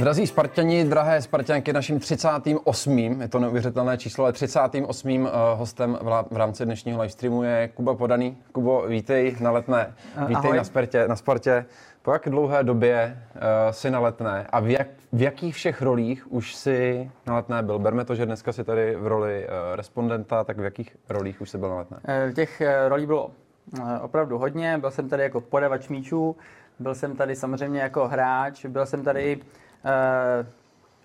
Drazí Spartani, drahé Spartanky, naším 38. je to neuvěřitelné číslo, ale 38. Eh, hostem v rámci dnešního livestreamu je Kuba Podaný. Kubo, vítej na letné, vítej Ahoj. na Spartě, na Spartě. Po jak dlouhé době uh, si na letné a v, jak, v jakých všech rolích už si na letné byl? Berme to, že dneska si tady v roli uh, respondenta, tak v jakých rolích už jsi byl na letné? Těch rolí bylo opravdu hodně. Byl jsem tady jako podavač míčů, byl jsem tady samozřejmě jako hráč, byl jsem tady uh,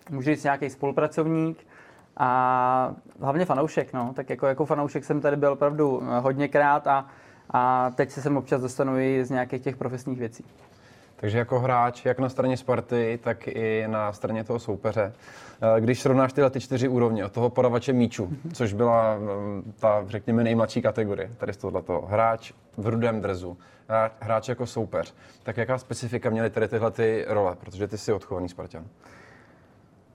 můžu říct nějaký spolupracovník a hlavně fanoušek. No. Tak jako, jako fanoušek jsem tady byl opravdu eh, hodněkrát a, a teď se sem občas dostanu i z nějakých těch profesních věcí. Takže jako hráč, jak na straně Sparty, tak i na straně toho soupeře. Eh, když srovnáš tyhle ty čtyři úrovně, od toho podavače míču, což byla ta, řekněme, nejmladší kategorie, tady z tohoto, hráč v rudém drezu, hráč jako soupeř, tak jaká specifika měly tady tyhle ty role, protože ty jsi odchovaný Spartan?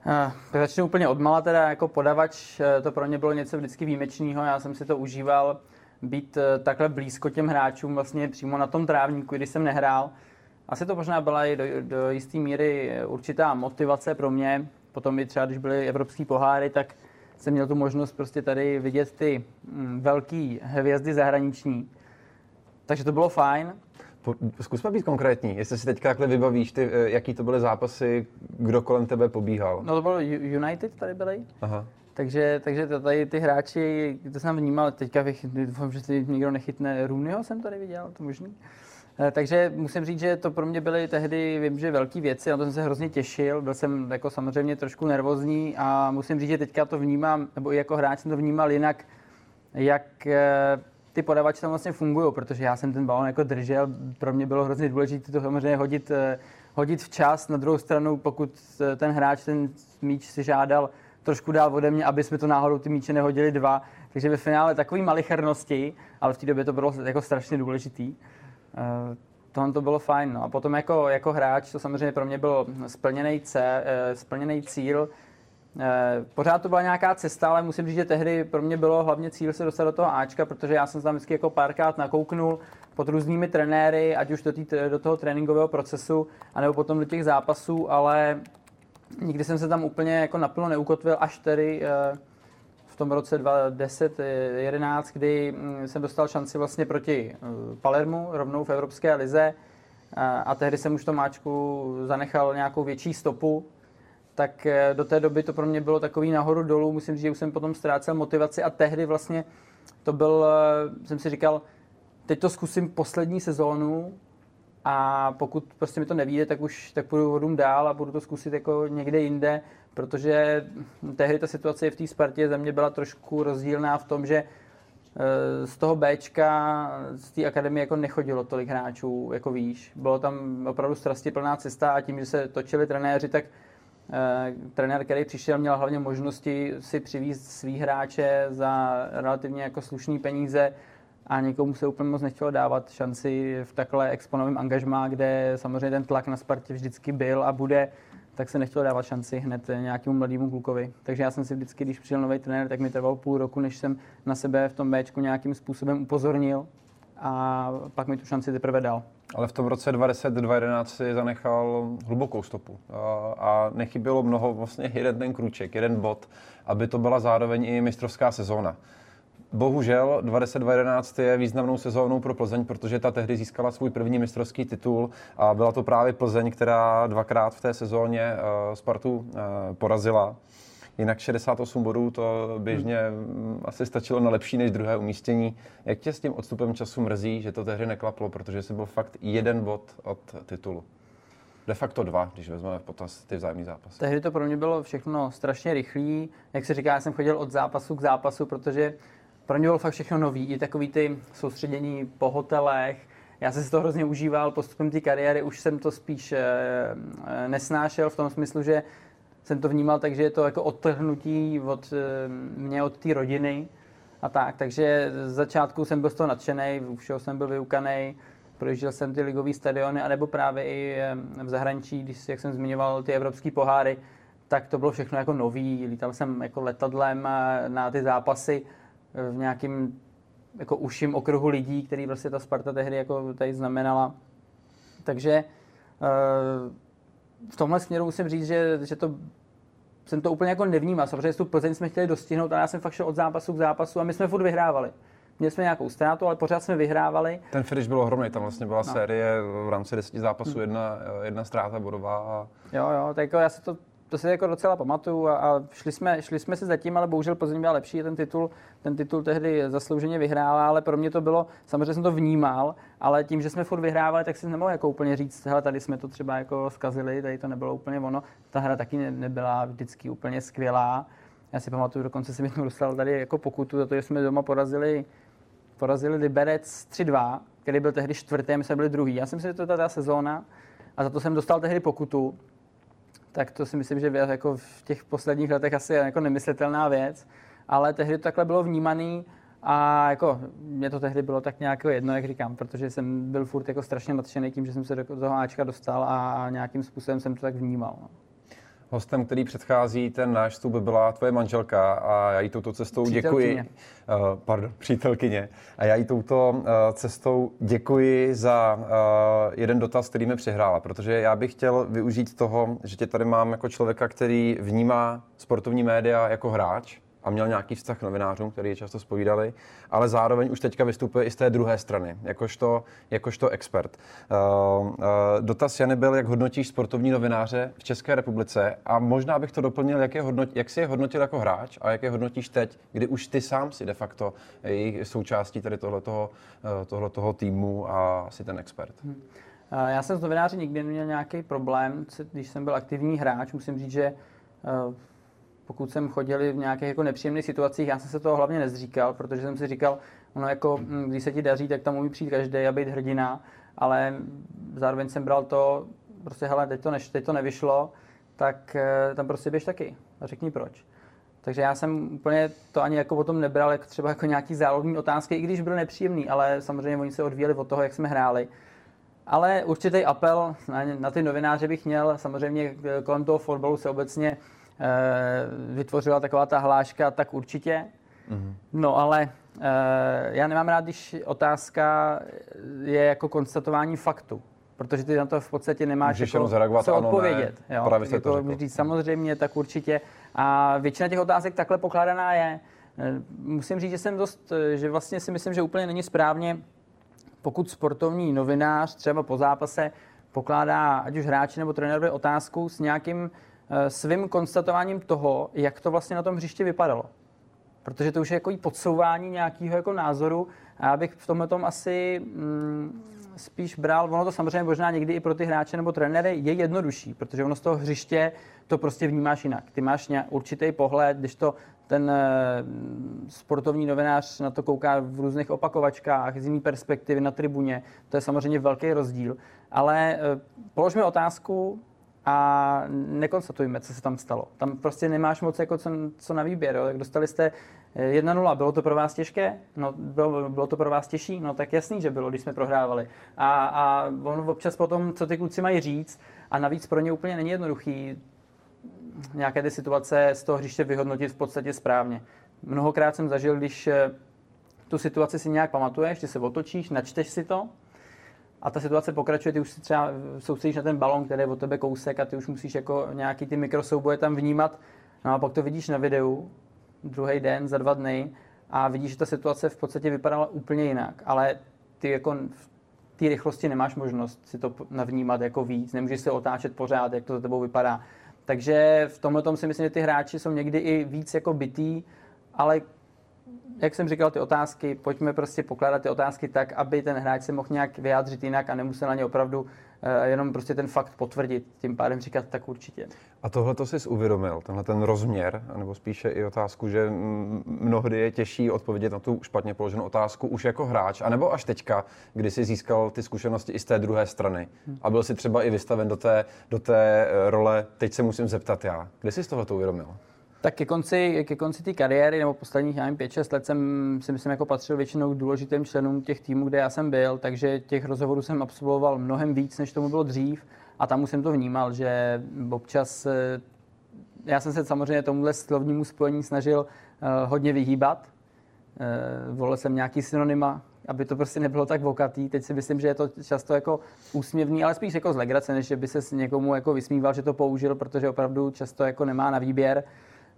Uh, začnu úplně odmala, teda jako podavač, eh, to pro mě bylo něco vždycky výjimečného, já jsem si to užíval, být takhle blízko těm hráčům, vlastně přímo na tom trávníku, když jsem nehrál. Asi to možná byla i do, do jisté míry určitá motivace pro mě. Potom i třeba, když byly evropské poháry, tak jsem měl tu možnost prostě tady vidět ty mm, velké hvězdy zahraniční. Takže to bylo fajn. Po, zkusme být konkrétní, jestli si teďka takhle vybavíš, ty, eh, jaký to byly zápasy, kdo kolem tebe pobíhal. No to bylo United tady byli. Aha. Takže, takže tady ty hráči, to jsem vnímal, teďka doufám, že si nikdo nechytne, Rooneyho jsem tady viděl, to možný. Eh, takže musím říct, že to pro mě byly tehdy, vím, že velké věci, na to jsem se hrozně těšil, byl jsem jako samozřejmě trošku nervózní a musím říct, že teďka to vnímám, nebo i jako hráč jsem to vnímal jinak, jak eh, ty podavače tam vlastně fungují, protože já jsem ten balon jako držel, pro mě bylo hrozně důležité to samozřejmě hodit, eh, hodit včas, na druhou stranu, pokud ten hráč ten míč si žádal trošku dál ode mě, aby jsme to náhodou ty míče nehodili dva, takže ve finále takový malichernosti, ale v té době to bylo jako strašně důležitý. Eh, tohle to bylo fajn. No. A potom jako, jako hráč to samozřejmě pro mě byl splněný, splněný cíl, Eh, pořád to byla nějaká cesta, ale musím říct, že tehdy pro mě bylo hlavně cíl se dostat do toho Ačka, protože já jsem tam vždycky jako párkrát nakouknul pod různými trenéry, ať už do, tý, do toho tréninkového procesu, anebo potom do těch zápasů, ale nikdy jsem se tam úplně jako naplno neukotvil, až tedy eh, tom roce 2010-11, kdy hm, jsem dostal šanci vlastně proti eh, Palermu, rovnou v Evropské lize, a tehdy jsem už v tom Ačku zanechal nějakou větší stopu, tak eh, do té doby to pro mě bylo takový nahoru dolů. Musím říct, že už jsem potom ztrácel motivaci a tehdy vlastně to byl, eh, jsem si říkal, teď to zkusím poslední sezónu a pokud prostě mi to nevíde, tak už tak půjdu vodům dál a budu to zkusit jako někde jinde, protože tehdy ta situace v té Spartě ze mě byla trošku rozdílná v tom, že eh, z toho Bčka, z té akademie jako nechodilo tolik hráčů, jako víš. Bylo tam opravdu strastiplná cesta a tím, že se točili trenéři, tak Eh, trenér, který přišel, měl hlavně možnosti si přivízt svý hráče za relativně jako slušný peníze a někomu se úplně moc nechtělo dávat šanci v takhle exponovém angažmá, kde samozřejmě ten tlak na Spartě vždycky byl a bude, tak se nechtělo dávat šanci hned nějakému mladému klukovi. Takže já jsem si vždycky, když přišel nový trenér, tak mi trvalo půl roku, než jsem na sebe v tom Bčku nějakým způsobem upozornil a pak mi tu šanci teprve dal. Ale v tom roce 2010-2011 si zanechal hlubokou stopu a nechybělo mnoho, vlastně jeden ten kruček, jeden bod, aby to byla zároveň i mistrovská sezóna. Bohužel 2011 je významnou sezónou pro Plzeň, protože ta tehdy získala svůj první mistrovský titul a byla to právě Plzeň, která dvakrát v té sezóně eh, Spartu eh, porazila. Jinak 68 bodů to běžně hmm. asi stačilo na lepší než druhé umístění. Jak tě s tím odstupem času mrzí, že to tehdy neklaplo, protože jsi byl fakt jeden bod od titulu? De facto dva, když vezmeme v potaz ty vzájemné zápasy. Tehdy to pro mě bylo všechno strašně rychlé. Jak se říká, já jsem chodil od zápasu k zápasu, protože pro mě bylo fakt všechno nový. I takový ty soustředění po hotelech, já jsem si to hrozně užíval, postupem té kariéry už jsem to spíš e, nesnášel v tom smyslu, že jsem to vnímal tak, že je to jako odtrhnutí od eh, mě, od té rodiny a tak. Takže z začátku jsem byl z toho nadšený, všeho jsem byl vyukaný, projížděl jsem ty ligové stadiony, anebo právě i eh, v zahraničí, když, jak jsem zmiňoval, ty evropské poháry, tak to bylo všechno jako nový. Lítal jsem jako letadlem eh, na ty zápasy v nějakým jako uším okruhu lidí, který prostě ta Sparta tehdy jako tady znamenala. Takže v tomhle směru musím říct, že, že to jsem to úplně jako nevnímal. Samozřejmě tu Plzeň jsme chtěli dostihnout, ale já jsem fakt šel od zápasu k zápasu a my jsme furt vyhrávali. Měli jsme nějakou ztrátu, ale pořád jsme vyhrávali. Ten finish byl ohromný, tam vlastně byla no. série v rámci deseti zápasů, hmm. jedna, jedna ztráta bodová. A... Jo, jo, tak jako já si to to si jako docela pamatuju a, a šli, jsme, šli jsme se zatím, ale bohužel Plzeň byla lepší, ten titul, ten titul tehdy zaslouženě vyhrála, ale pro mě to bylo, samozřejmě jsem to vnímal, ale tím, že jsme furt vyhrávali, tak si nemohl jako úplně říct, hele, tady jsme to třeba jako zkazili, tady to nebylo úplně ono. Ta hra taky ne, nebyla vždycky úplně skvělá. Já si pamatuju, dokonce jsem jednou dostal tady jako pokutu za to, že jsme doma porazili, porazili Liberec 3-2, který byl tehdy čtvrtý, my jsme byli druhý. Já jsem si, že to je ta sezóna a za to jsem dostal tehdy pokutu tak to si myslím, že jako v těch posledních letech asi jako nemyslitelná věc, ale tehdy to takhle bylo vnímaný a jako mě to tehdy bylo tak nějak jedno, jak říkám, protože jsem byl furt jako strašně nadšený tím, že jsem se do toho Ačka dostal a nějakým způsobem jsem to tak vnímal. No. Hostem, který předchází ten náš vstup, byla tvoje manželka a já jí touto cestou děkuji. Uh, pardon, přítelkyně. A já jí touto uh, cestou děkuji za uh, jeden dotaz, který mi přihrála, protože já bych chtěl využít toho, že tě tady mám jako člověka, který vnímá sportovní média jako hráč, a měl nějaký vztah k novinářům, který je často spovídali, ale zároveň už teďka vystupuje i z té druhé strany, jakožto, jakožto expert. Uh, uh, dotaz Jany byl, jak hodnotíš sportovní novináře v České republice a možná bych to doplnil, jak, je hodnot, jak si je hodnotil jako hráč a jak je hodnotíš teď, kdy už ty sám si de facto jejich součástí tady tohletoho, uh, tohletoho týmu a si ten expert. Hmm. Já jsem s novináři nikdy neměl nějaký problém, když jsem byl aktivní hráč. Musím říct, že pokud jsem chodil v nějakých jako nepříjemných situacích, já jsem se toho hlavně nezříkal, protože jsem si říkal, ono jako, hm, když se ti daří, tak tam umí přijít každý a být hrdina, ale zároveň jsem bral to, prostě hele, teď to, neš, teď to nevyšlo, tak eh, tam prostě běž taky a řekni proč. Takže já jsem úplně to ani jako o tom nebral, jako třeba jako nějaký záložní otázky, i když byl nepříjemný, ale samozřejmě oni se odvíjeli od toho, jak jsme hráli. Ale určitý apel na, na ty novináře bych měl, samozřejmě eh, kolem toho fotbalu se obecně vytvořila taková ta hláška, tak určitě. Mm-hmm. No ale eh, já nemám rád, když otázka je jako konstatování faktu protože ty na to v podstatě nemáš Můžeš jako zareagovat, co odpovědět. Ne, jo? Právě jako to řekl. říct samozřejmě, tak určitě. A většina těch otázek takhle pokládaná je. Eh, musím říct, že jsem dost, že vlastně si myslím, že úplně není správně, pokud sportovní novinář třeba po zápase pokládá ať už hráči nebo trenérovi otázku s nějakým Eh, svým konstatováním toho, jak to vlastně na tom hřišti vypadalo. Protože to už je jako podsouvání nějakého jako názoru a já bych v tomhle tom asi mm, spíš bral, ono to samozřejmě možná někdy i pro ty hráče nebo trenéry je jednodušší, protože ono z toho hřiště to prostě vnímáš jinak. Ty máš určitý pohled, když to ten e, sportovní novinář na to kouká v různých opakovačkách, z jiné perspektivy na tribuně, to je samozřejmě velký rozdíl. Ale e, polož mi otázku, a nekonstatujme, co se tam stalo. Tam prostě nemáš moc jako co, co na výběr. Jo. Jak dostali jste 1-0, bylo to pro vás těžké? No, bylo, bylo to pro vás těžší? No tak jasný, že bylo, když jsme prohrávali. A, a on občas potom, co ty kluci mají říct, a navíc pro ně úplně není jednoduchý nějaké ty situace z toho hřiště vyhodnotit v podstatě správně. Mnohokrát jsem zažil, když eh, tu situaci si nějak pamatuješ, ty se otočíš, načteš si to, a ta situace pokračuje, ty už si třeba soustředíš na ten balon, který je od tebe kousek a ty už musíš jako nějaký ty mikrosouboje tam vnímat. No a pak to vidíš na videu druhý den, za dva dny a vidíš, že ta situace v podstatě vypadala úplně jinak, ale ty jako v té rychlosti nemáš možnost si to navnímat jako víc, nemůžeš se otáčet pořád, jak to za tebou vypadá. Takže v tomhle tom si myslím, že ty hráči jsou někdy i víc jako bytý, ale jak jsem říkal, ty otázky, pojďme prostě pokládat ty otázky tak, aby ten hráč se mohl nějak vyjádřit jinak a nemusel na ně opravdu uh, jenom prostě ten fakt potvrdit, tím pádem říkat tak určitě. A tohle to jsi uvědomil, tenhle ten rozměr, nebo spíše i otázku, že mnohdy je těžší odpovědět na tu špatně položenou otázku už jako hráč, anebo až teďka, kdy jsi získal ty zkušenosti i z té druhé strany a byl si třeba i vystaven do té, do té eh, role, teď se musím zeptat já. Kdy jsi z tohle to uvědomil? Tak ke konci, ke konci té kariéry nebo posledních, já 5-6 let jsem si myslím jako patřil většinou k důležitým členům těch týmů, kde já jsem byl, takže těch rozhovorů jsem absolvoval mnohem víc, než tomu bylo dřív a tam už jsem to vnímal, že občas eh, já jsem se samozřejmě tomuhle slovnímu spojení snažil uh, hodně vyhýbat. Uh, volil jsem nějaký synonyma, aby to prostě nebylo tak vokatý. Teď si myslím, že je to často jako úsměvný, ale spíš jako z legrace, než že by se někomu jako vysmíval, že to použil, protože opravdu často jako nemá na výběr.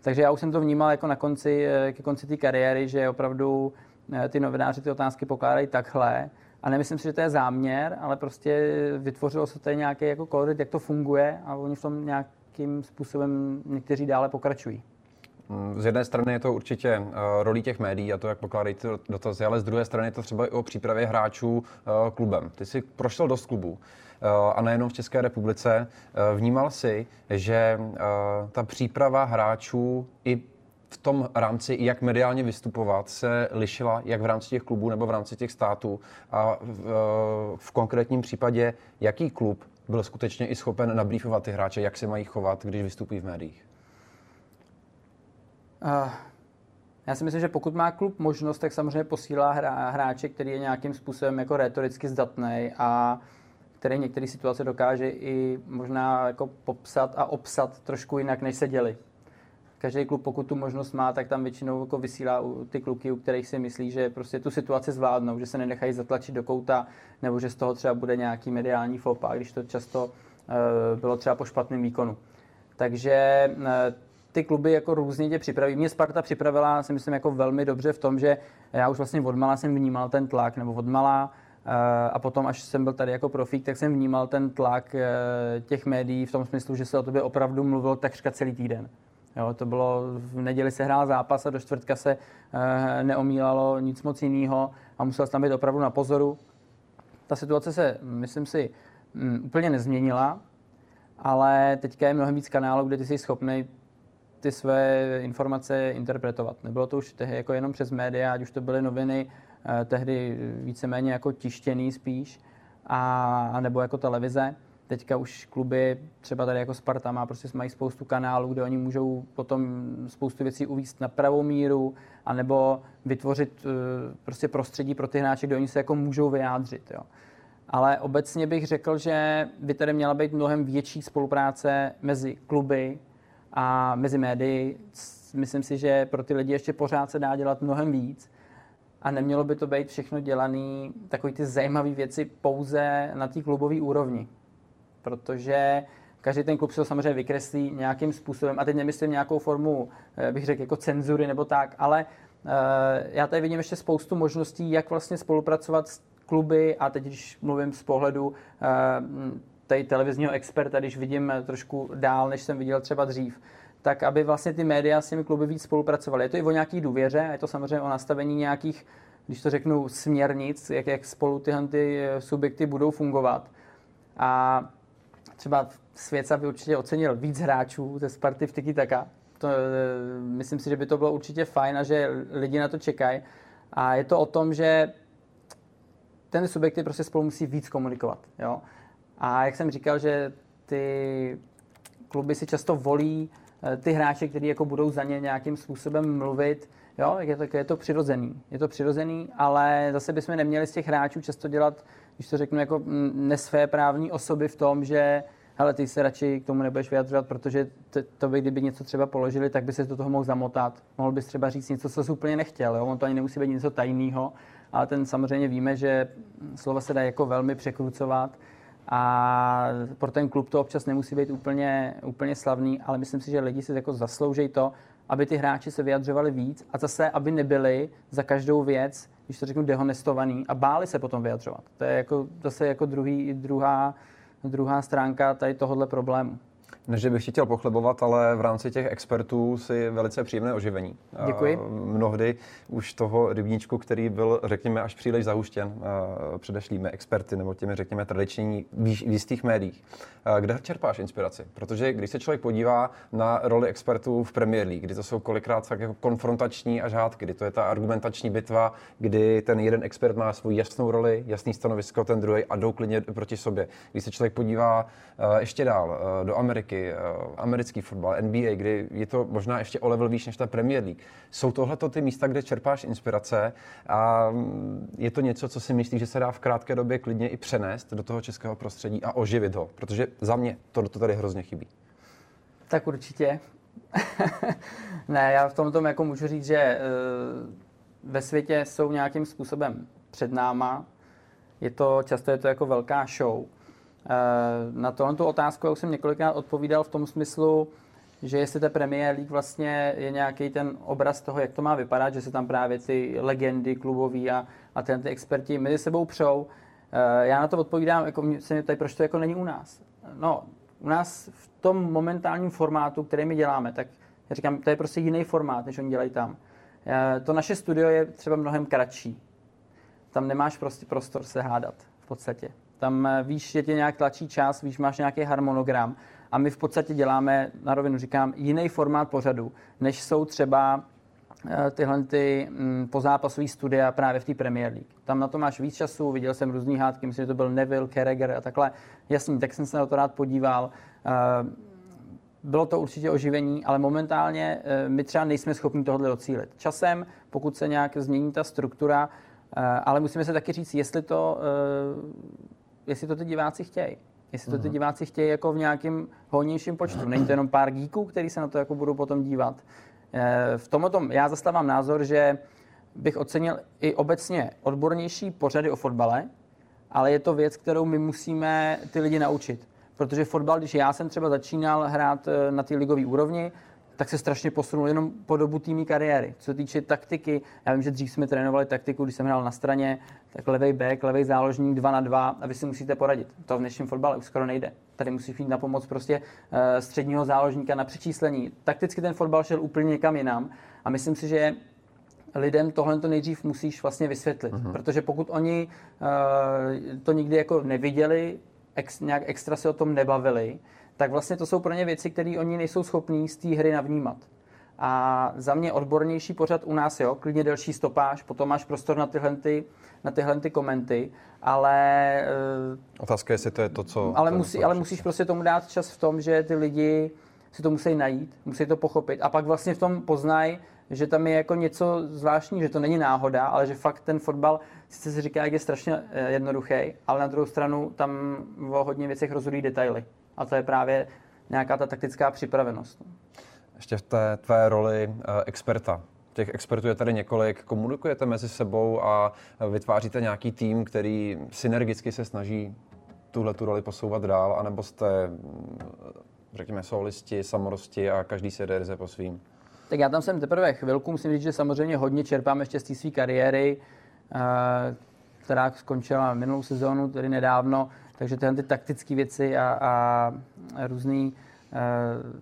Takže já už jsem to vnímal jako na konci, eh, ke konci té kariéry, že opravdu eh, ty novináři ty otázky pokládají takhle. A nemyslím si, že to je záměr, ale prostě vytvořilo se tady nějaký jako kolorit, jak to funguje a oni v tom nějakým způsobem někteří dále pokračují. Mm, z jedné strany je to určitě uh, rolí těch médií a to, jak pokládají ty dotazy, ale z druhé strany je to třeba i o přípravě hráčů uh, klubem. Ty jsi prošel dost klubů uh, a nejenom v České republice. Vnímal si, že ta příprava hráčů i v tom rámci, jak mediálně vystupovat, se lišila jak v rámci těch klubů nebo v rámci těch států a v, v konkrétním případě, jaký klub byl skutečně i schopen nabrýfovat ty hráče, jak se mají chovat, když vystupují v médiích? Uh, já si myslím, že pokud má klub možnost, tak samozřejmě posílá hra, hráče, který je nějakým způsobem jako retoricky zdatný a který některé situace dokáže i možná jako popsat a obsat trošku jinak, než se děli. Každý klub, pokud tu možnost má, tak tam většinou jako vysílá ty kluky, u kterých si myslí, že prostě tu situaci zvládnou, že se nenechají zatlačit do kouta, nebo že z toho třeba bude nějaký mediální fopa, když to často uh, bylo třeba po špatném výkonu. Takže uh, ty kluby jako různě tě připraví. Mě Sparta připravila, si myslím, jako velmi dobře v tom, že já už vlastně odmala jsem vnímal ten tlak, nebo odmala eh, a potom, až jsem byl tady jako profík, tak jsem vnímal ten tlak eh, těch médií v tom smyslu, že se o tobě opravdu mluvilo takřka celý týden. Jo, to bylo, v neděli se hrál zápas a do čtvrtka se e, neomílalo nic moc jiného a musel tam být opravdu na pozoru. Ta situace se, myslím si, mm, úplně nezměnila, ale teďka je mnohem víc kanálů, kde ty jsi schopný ty své informace interpretovat. Nebylo to už tehdy jako jenom přes média, ať už to byly noviny, eh, tehdy víceméně jako tištěný spíš, a, a nebo jako televize. Teďka už kluby, třeba tady jako Sparta, má prostě mají spoustu kanálů, kde oni můžou potom spoustu věcí uvíct na pravou míru, anebo vytvořit eh, prostě prostředí pro ty hráče, kde oni se jako můžou vyjádřit. Jo. Ale obecně bych řekl, že by tady měla být mnohem větší spolupráce mezi kluby, a mezi médii myslím si, že pro ty lidi ještě pořád se dá dělat mnohem víc. A nemělo by to být všechno dělané, takové ty zajímavé věci pouze na té klubové úrovni. Protože každý ten klub se to samozřejmě vykreslí nějakým způsobem, a teď nemyslím nějakou formu, eh, bych řekl, jako cenzury nebo tak, ale uh, já tady vidím ještě spoustu možností, jak vlastně spolupracovat s kluby. A teď, když mluvím z pohledu uh, tady televizního experta, když vidím trošku dál, než jsem viděl třeba dřív, tak aby vlastně ty média s těmi kluby víc spolupracovaly. Je to i o nějaký důvěře, je to samozřejmě o nastavení nějakých, když to řeknu, směrnic, jak, jak spolu tyhle ty eh, subjekty budou fungovat. A třeba Svěca by určitě ocenil víc hráčů ze Sparty v Tiki Taka. To, eh, myslím si, že by to bylo určitě fajn a že lidi na to čekají. A je to o tom, že ten subjekty prostě spolu musí víc komunikovat. Jo? A jak jsem říkal, že ty kluby si často volí eh, ty hráče, kteří jako budou za ně nějakým způsobem mluvit, jo, je to, je to přirozený. Je to přirozený, ale zase bychom neměli z těch hráčů často dělat, když to řeknu, jako nesvé právní osoby v tom, že hele, ty se radši k tomu nebudeš vyjadřovat, protože to, to by, kdyby něco třeba položili, tak by se do toho mohl zamotat. Mohl bys třeba říct něco, co jsi úplně nechtěl. Jo? On to ani nemusí být něco tajného, ale ten samozřejmě víme, že slova se dá jako velmi překrucovat a pro ten klub to občas nemusí být úplně, úplně slavný, ale myslím si, že lidi si jako zaslouží to, aby ty hráči se vyjadřovali víc a zase, aby nebyli za každou věc, když to řeknu, dehonestovaný a báli se potom vyjadřovat. To je jako, zase jako druhý, druhá, druhá stránka tady tohohle problému. Ne, že bych chtěl pochlebovat, ale v rámci těch expertů si velice příjemné oživení. Děkuji. Mnohdy už toho rybníčku, který byl, řekněme, až příliš zahuštěn předešlými experty nebo těmi, řekněme, tradiční v jistých médiích. Kde čerpáš inspiraci? Protože když se člověk podívá na roli expertů v Premier League, kdy to jsou kolikrát tak jako konfrontační a žádky, kdy to je ta argumentační bitva, kdy ten jeden expert má svou jasnou roli, jasný stanovisko, ten druhý a jdou klidně proti sobě. Když se člověk podívá ještě dál do Ameriky, Ameriky, eh, americký fotbal, NBA, kdy je to možná ještě o level výš než ta Premier League. Jsou tohle ty místa, kde čerpáš inspirace a mm, je to něco, co si myslíš, že se dá v krátké době klidně i přenést do toho českého prostředí a oživit ho? Protože za mě to, to tady hrozně chybí. Tak určitě. ne, já v tom tom jako můžu říct, že uh, ve světě jsou nějakým způsobem před náma. Je to, často je to jako velká show. Eh, na tohle tu otázku už jsem několikrát odpovídal v tom smyslu, že jestli ta Premier League vlastně je nějaký ten obraz toho, jak to má vypadat, že se tam právě ty legendy klubový a, a ten, ty experti mezi sebou přou. Eh, já na to odpovídám, jako se mě tady, proč to jako není u nás. No, u nás v tom momentálním formátu, který my děláme, tak já říkám, to je prostě jiný formát, než oni dělají tam. Eh, to naše studio je třeba mnohem kratší. Tam nemáš prostě prostor se hádat v podstatě. Tam eh, víš, že tě nějak tlačí čas, víš, máš nějaký harmonogram a my v podstatě děláme, na rovinu říkám, jiný formát pořadu, než jsou třeba eh, tyhle ty mm, pozápasové studia právě v té Premier League. Tam na to máš víc času, viděl jsem různý hádky, myslím, že to byl Neville, Carragher a takhle. Jasný, tak jsem se na to rád podíval. Eh, bylo to určitě oživení, ale momentálně my třeba nejsme schopni tohle docílit. Časem, pokud se nějak změní ta struktura, ale musíme se taky říct, jestli to jestli to ty diváci chtějí. Jestli to ty mhm. diváci chtějí jako v nějakém hodnějším počtu. Není to jenom pár geeků, který se na to jako budou potom dívat. Eh, v tomto já zastávám názor, že bych ocenil i obecně odbornější pořady o fotbale, ale je to věc, kterou my musíme ty lidi naučit. Protože fotbal, když já jsem třeba začínal hrát eh, na té ligové úrovni, tak se strašně posunul jenom po dobu týmí kariéry. Co se týče taktiky, já vím, že dřív jsme trénovali taktiku, když jsem hrál na straně, tak levý back, levý záložník, dva na dva a vy si musíte poradit. To v dnešním fotbale už skoro nejde. Tady musíš mít na pomoc prostě uh, středního záložníka na přečíslení. Takticky ten fotbal šel úplně někam jinam a myslím si, že lidem tohle to nejdřív musíš vlastně vysvětlit, uh-huh. protože pokud oni uh, to nikdy jako neviděli, ex, nějak extra se o tom nebavili, tak vlastně to jsou pro ně věci, které oni nejsou schopní z té hry navnímat. A za mě odbornější pořad u nás, jo, klidně delší stopáž, potom máš prostor na tyhle, ty, na tyhle ty komenty, ale... Otázka je, jestli to je to, co... Ale, musí, ale musíš prostě tomu dát čas v tom, že ty lidi si to musí najít, musí to pochopit a pak vlastně v tom poznají, že tam je jako něco zvláštní, že to není náhoda, ale že fakt ten fotbal, sice se říká, jak je strašně eh, jednoduchý, ale na druhou stranu tam o hodně věcech rozhodují detaily. A to je právě nějaká ta taktická připravenost. Ještě v té tvé roli uh, experta. Těch expertů je tady několik. Komunikujete mezi sebou a vytváříte nějaký tým, který synergicky se snaží tuhle tu roli posouvat dál, anebo jste, mm, řekněme, solisti, samorosti a každý se jde po svým? Tak já tam jsem teprve chvilku, musím říct, že samozřejmě hodně čerpám ještě z té své kariéry, uh, která skončila minulou sezónu, tedy nedávno. Takže tyhle ty taktické věci a, a různý, eh,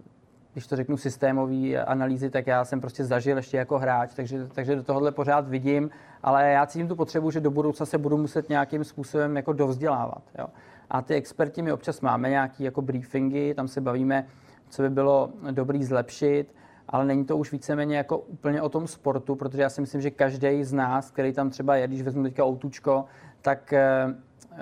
když to řeknu, systémové analýzy, tak já jsem prostě zažil ještě jako hráč, takže, takže do tohohle pořád vidím, ale já cítím tu potřebu, že do budoucna se budu muset nějakým způsobem jako dovzdělávat. Jo. A ty experti my občas máme nějaký jako briefingy, tam se bavíme, co by bylo dobrý zlepšit, ale není to už víceméně jako úplně o tom sportu, protože já si myslím, že každý z nás, který tam třeba je, když vezmu teďka outučko, tak eh,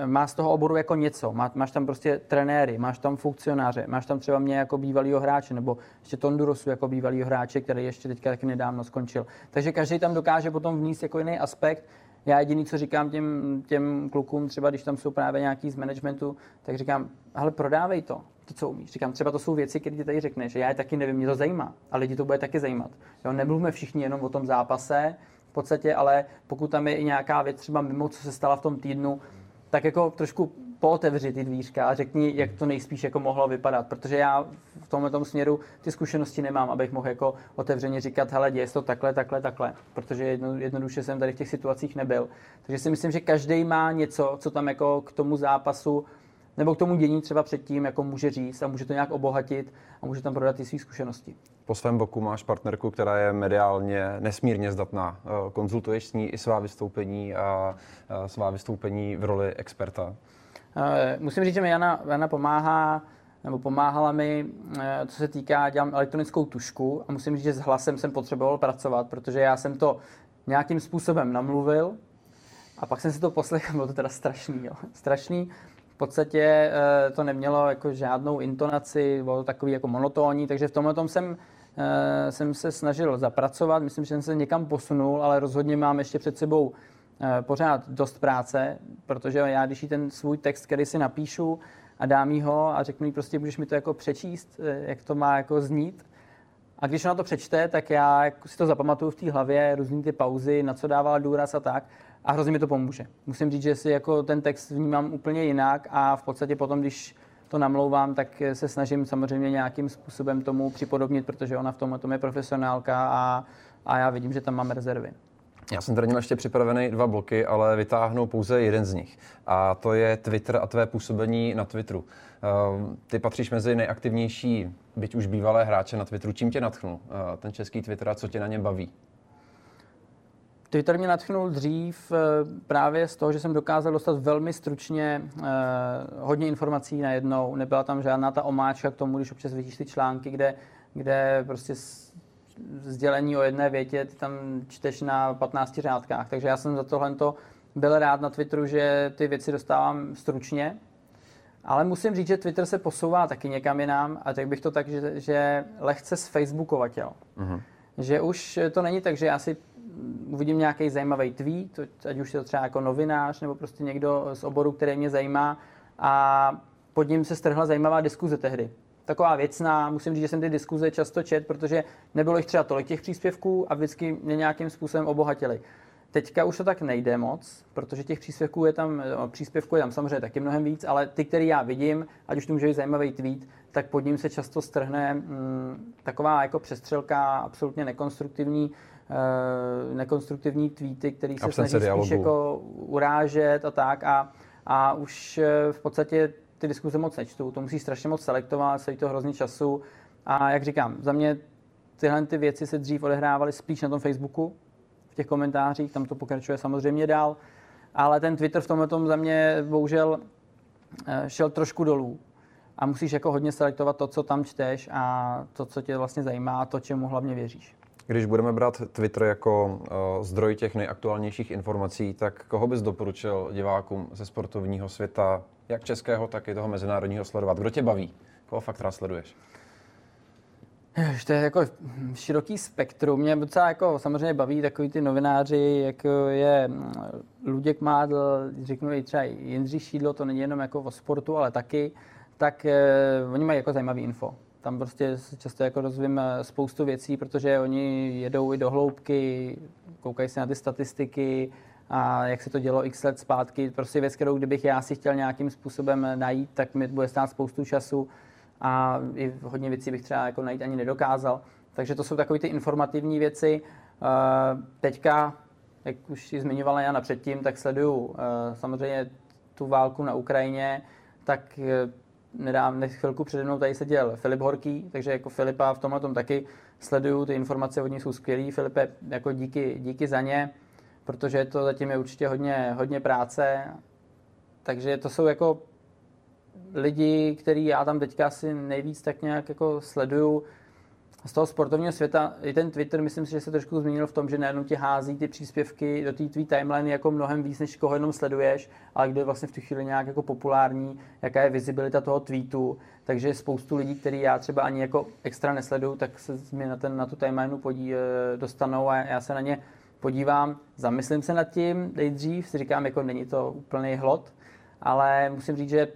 má z toho oboru jako něco. Má, máš tam prostě trenéry, máš tam funkcionáře, máš tam třeba mě jako bývalýho hráče, nebo ještě Tondurosu jako bývalýho hráče, který ještě teďka taky nedávno skončil. Takže každý tam dokáže potom vníst jako jiný aspekt. Já jediný, co říkám těm, těm klukům, třeba když tam jsou právě nějaký z managementu, tak říkám, ale prodávej to, to, co umíš. Říkám, třeba to jsou věci, které ti tady řekneš, já je taky nevím, mě to zajímá, a lidi to bude taky zajímat. Jo, nemluvíme všichni jenom o tom zápase, v podstatě, ale pokud tam je i nějaká věc třeba mimo, co se stala v tom týdnu, tak jako trošku pootevři ty dvířka a řekni, jak to nejspíš jako mohlo vypadat, protože já v tomhle tom směru ty zkušenosti nemám, abych mohl jako otevřeně říkat, hele, děje to takhle, takhle, takhle, protože jedno, jednoduše jsem tady v těch situacích nebyl. Takže si myslím, že každý má něco, co tam jako k tomu zápasu nebo k tomu dění třeba předtím jako může říct a může to nějak obohatit a může tam prodat i své zkušenosti. Po svém boku máš partnerku, která je mediálně nesmírně zdatná. Eh, konzultuješ s ní i svá vystoupení a svá vystoupení v roli experta? Eh, musím říct, že mi Jana, Jana pomáhá nebo pomáhala mi, eh, co se týká, dělám elektronickou tušku a musím říct, že s hlasem jsem potřeboval pracovat, protože já jsem to nějakým způsobem namluvil a pak jsem si to poslechl, bylo to teda strašný, jo. strašný podstatě eh, to nemělo jako žádnou intonaci, bylo to takový jako monotónní, takže v tomhle tom jsem, jsem se snažil zapracovat. Myslím, že jsem se někam posunul, ale rozhodně mám ještě před sebou eh, pořád dost práce, protože já, když ten svůj text, který si napíšu a dám jí ho a řeknu jí prostě, můžeš mi to jako přečíst, jak to má jako znít, a když ona to přečte, tak já jako si to zapamatuju v té hlavě, různý ty pauzy, na co dával důraz a tak. a hrozně mi to pomůže. Musím říct, že si jako ten text vnímám úplně jinak a v podstatě potom, když to namlouvám, tak se snažím samozřejmě nějakým způsobem tomu připodobnit, protože ona v tom tom je profesionálka a, a já vidím, že tam mám rezervy. Já jsem tady měl ještě připravený dva bloky, ale vytáhnu pouze jeden z nich. A to je Twitter a tvé působení na Twitteru. Ehm, ty patříš mezi nejaktivnější, byť už bývalé hráče na Twitteru. Čím tě natchnul eh, ten český Twitter a co tě na něm baví? Twitter mě natchnul dřív eh, právě z toho, že jsem dokázal dostat velmi stručně eh, hodně informací najednou. Nebyla tam žádná ta omáčka k tomu, když občas vidíš ty články, kde, kde prostě sdělení o jedné větě ty tam čteš na 15 řádkách. Takže já jsem za tohle byl rád na Twitteru, že ty věci dostávám stručně. Ale musím říct, že Twitter se posouvá taky někam jinam a řekl bych to tak, že, že lehce z Facebookovatěl. Uh-huh. Že už to není tak, že já si uvidím nějaký zajímavý tweet, ať už je to třeba jako novinář nebo prostě někdo z oboru, který mě zajímá a pod ním se strhla zajímavá diskuze tehdy. Taková věcná, musím říct, že jsem ty diskuze často čet, protože nebylo jich třeba tolik těch příspěvků a vždycky mě nějakým způsobem obohatili. Teďka už to tak nejde moc, protože těch příspěvků je tam, příspěvků je tam samozřejmě taky mnohem víc, ale ty, který já vidím, ať už to může být zajímavý tweet, tak pod ním se často strhne mm, taková jako přestřelka, absolutně nekonstruktivní, nekonstruktivní tweety, který se snaží dialogu. spíš jako urážet a tak a, a už eh, v podstatě ty diskuze moc nečtu, to musí strašně moc selektovat, stojí to hrozně času a jak říkám, za mě tyhle ty věci se dřív odehrávaly spíš na tom Facebooku, v těch komentářích, tam to pokračuje samozřejmě dál, ale ten Twitter v tomhle tom za mě bohužel eh, šel trošku dolů a musíš jako hodně selektovat to, co tam čteš a to, co tě vlastně zajímá a to, čemu hlavně věříš. Když budeme brát Twitter jako uh, zdroj těch nejaktuálnějších informací, tak koho bys doporučil divákům ze sportovního světa, jak českého, tak i toho mezinárodního sledovat? Kdo tě baví? Koho fakt rád sleduješ? To je jako široký spektrum. Mě docela jako samozřejmě baví takový ty novináři, jako je mm, Luděk Mádl, řeknu i třeba Jindřich Šídlo, to není jenom jako o sportu, ale taky, tak eh, oni mají jako zajímavý info. Tam prostě často jako rozvím eh, spoustu věcí, protože oni jedou i do hloubky, koukají se na ty statistiky, a jak se to dělo x let zpátky. Prostě věc, kterou kdybych já si chtěl nějakým způsobem najít, tak mi bude stát spoustu času a i hodně věcí bych třeba jako najít ani nedokázal. Takže to jsou takové ty informativní věci. Eh, teďka, jak už ji zmiňovala Jana předtím, tak sleduju eh, samozřejmě tu válku na Ukrajině, tak nedávno chvilku přede mnou tady seděl Filip Horký, takže jako Filipa v tomhle tom taky sleduju, ty informace od ní jsou skvělé. Filipe, jako díky, díky za ně, protože to zatím je určitě hodně, hodně práce. Takže to jsou jako lidi, který já tam teďka asi nejvíc tak nějak jako sleduju z toho sportovního světa. I ten Twitter, myslím si, že se trošku změnil v tom, že najednou ti hází ty příspěvky do té tvý timeline jako mnohem víc, než koho jenom sleduješ, ale kde je vlastně v tu chvíli nějak jako populární, jaká je vizibilita toho tweetu. Takže spoustu lidí, který já třeba ani jako extra nesleduju, tak se mě na, ten, na tu timeline podí, eh, dostanou a já se na ně podívám, zamyslím se nad tím nejdřív, si říkám, jako není to úplný hlod, ale musím říct, že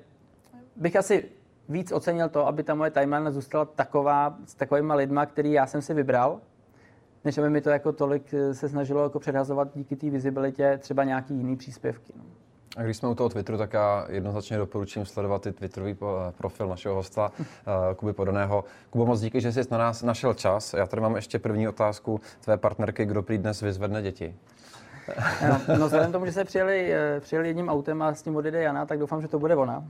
bych asi víc ocenil to, aby ta moje timeline zůstala taková, s takovými lidma, který já jsem si vybral, než aby mi to jako tolik eh, se snažilo jako předhazovat díky té vizibilitě třeba nějaký jiný příspěvky. No. A když jsme u toho Twitteru, tak já jednoznačně doporučím sledovat i Twitterový eh, profil našeho hosta eh, Kuby Podaného. Kubo, moc díky, že jsi na nás našel čas. Já tady mám ještě první otázku tvé partnerky, kdo prý dnes vyzvedne děti. No, no vzhledem tomu, že se přijeli, přijeli jedním autem a s tím odjede Jana, tak doufám, že to bude ona.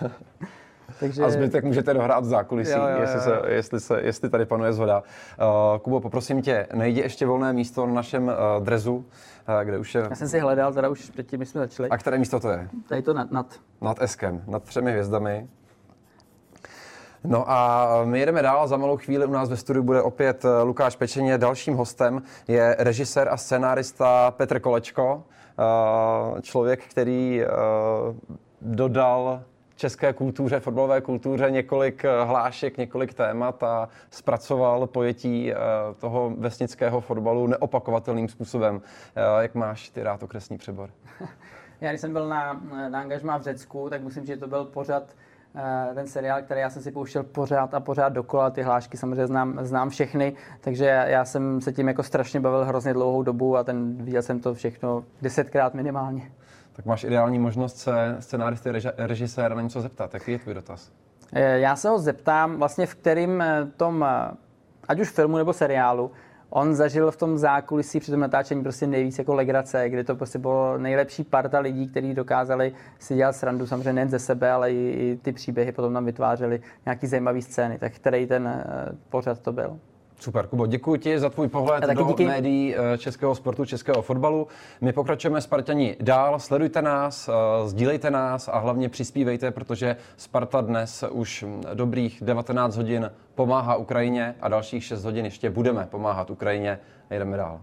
Takže... A zbytek můžete dohrát v zákulisí, jo, jo, jo. Jestli, se, jestli, se, jestli tady panuje zhoda. Uh, Kubo, poprosím tě, najdi ještě volné místo na našem uh, drezu, uh, kde už je... Já jsem si hledal, teda už předtím, jsme začali. A které místo to je? Tady to nad. Nad, nad Eskem, nad třemi hvězdami. No a my jedeme dál, za malou chvíli u nás ve studiu bude opět Lukáš Pečeně. Dalším hostem je režisér a scénárista Petr Kolečko, člověk, který dodal české kultuře, fotbalové kultuře několik eh, hlášek, několik témat a zpracoval pojetí eh, toho vesnického fotbalu neopakovatelným způsobem. Eh, jak máš ty rád okresní přebor? Já když jsem byl na, na angažmá v Řecku, tak musím říct, že to byl pořad eh, ten seriál, který já jsem si pouštěl pořád a pořád dokola, ty hlášky samozřejmě znám, znám všechny, takže já jsem se tím jako strašně bavil hrozně dlouhou dobu a ten, viděl jsem to všechno desetkrát minimálně. Tak máš ideální možnost se scenáristy, režiséra na něco zeptat. Jaký je tvůj dotaz? Eh, já se ho zeptám vlastně v kterým tom, ať už filmu nebo seriálu, on zažil v tom zákulisí při tom natáčení prostě nejvíc jako legrace, kde to prostě bylo nejlepší parta lidí, kteří dokázali si dělat srandu samozřejmě nejen ze sebe, ale i, ty příběhy potom nám vytvářely nějaký zajímavý scény. Tak který ten pořad to byl? Super, Kubo, děkuji ti za tvůj pohled do díky. médií eh, českého sportu, českého fotbalu. My pokračujeme Spartani dál, sledujte nás, eh, sdílejte nás a hlavně přispívejte, protože Sparta dnes už dobrých 19 hodin pomáhá Ukrajině a dalších 6 hodin ještě budeme pomáhat Ukrajině a jdeme dál.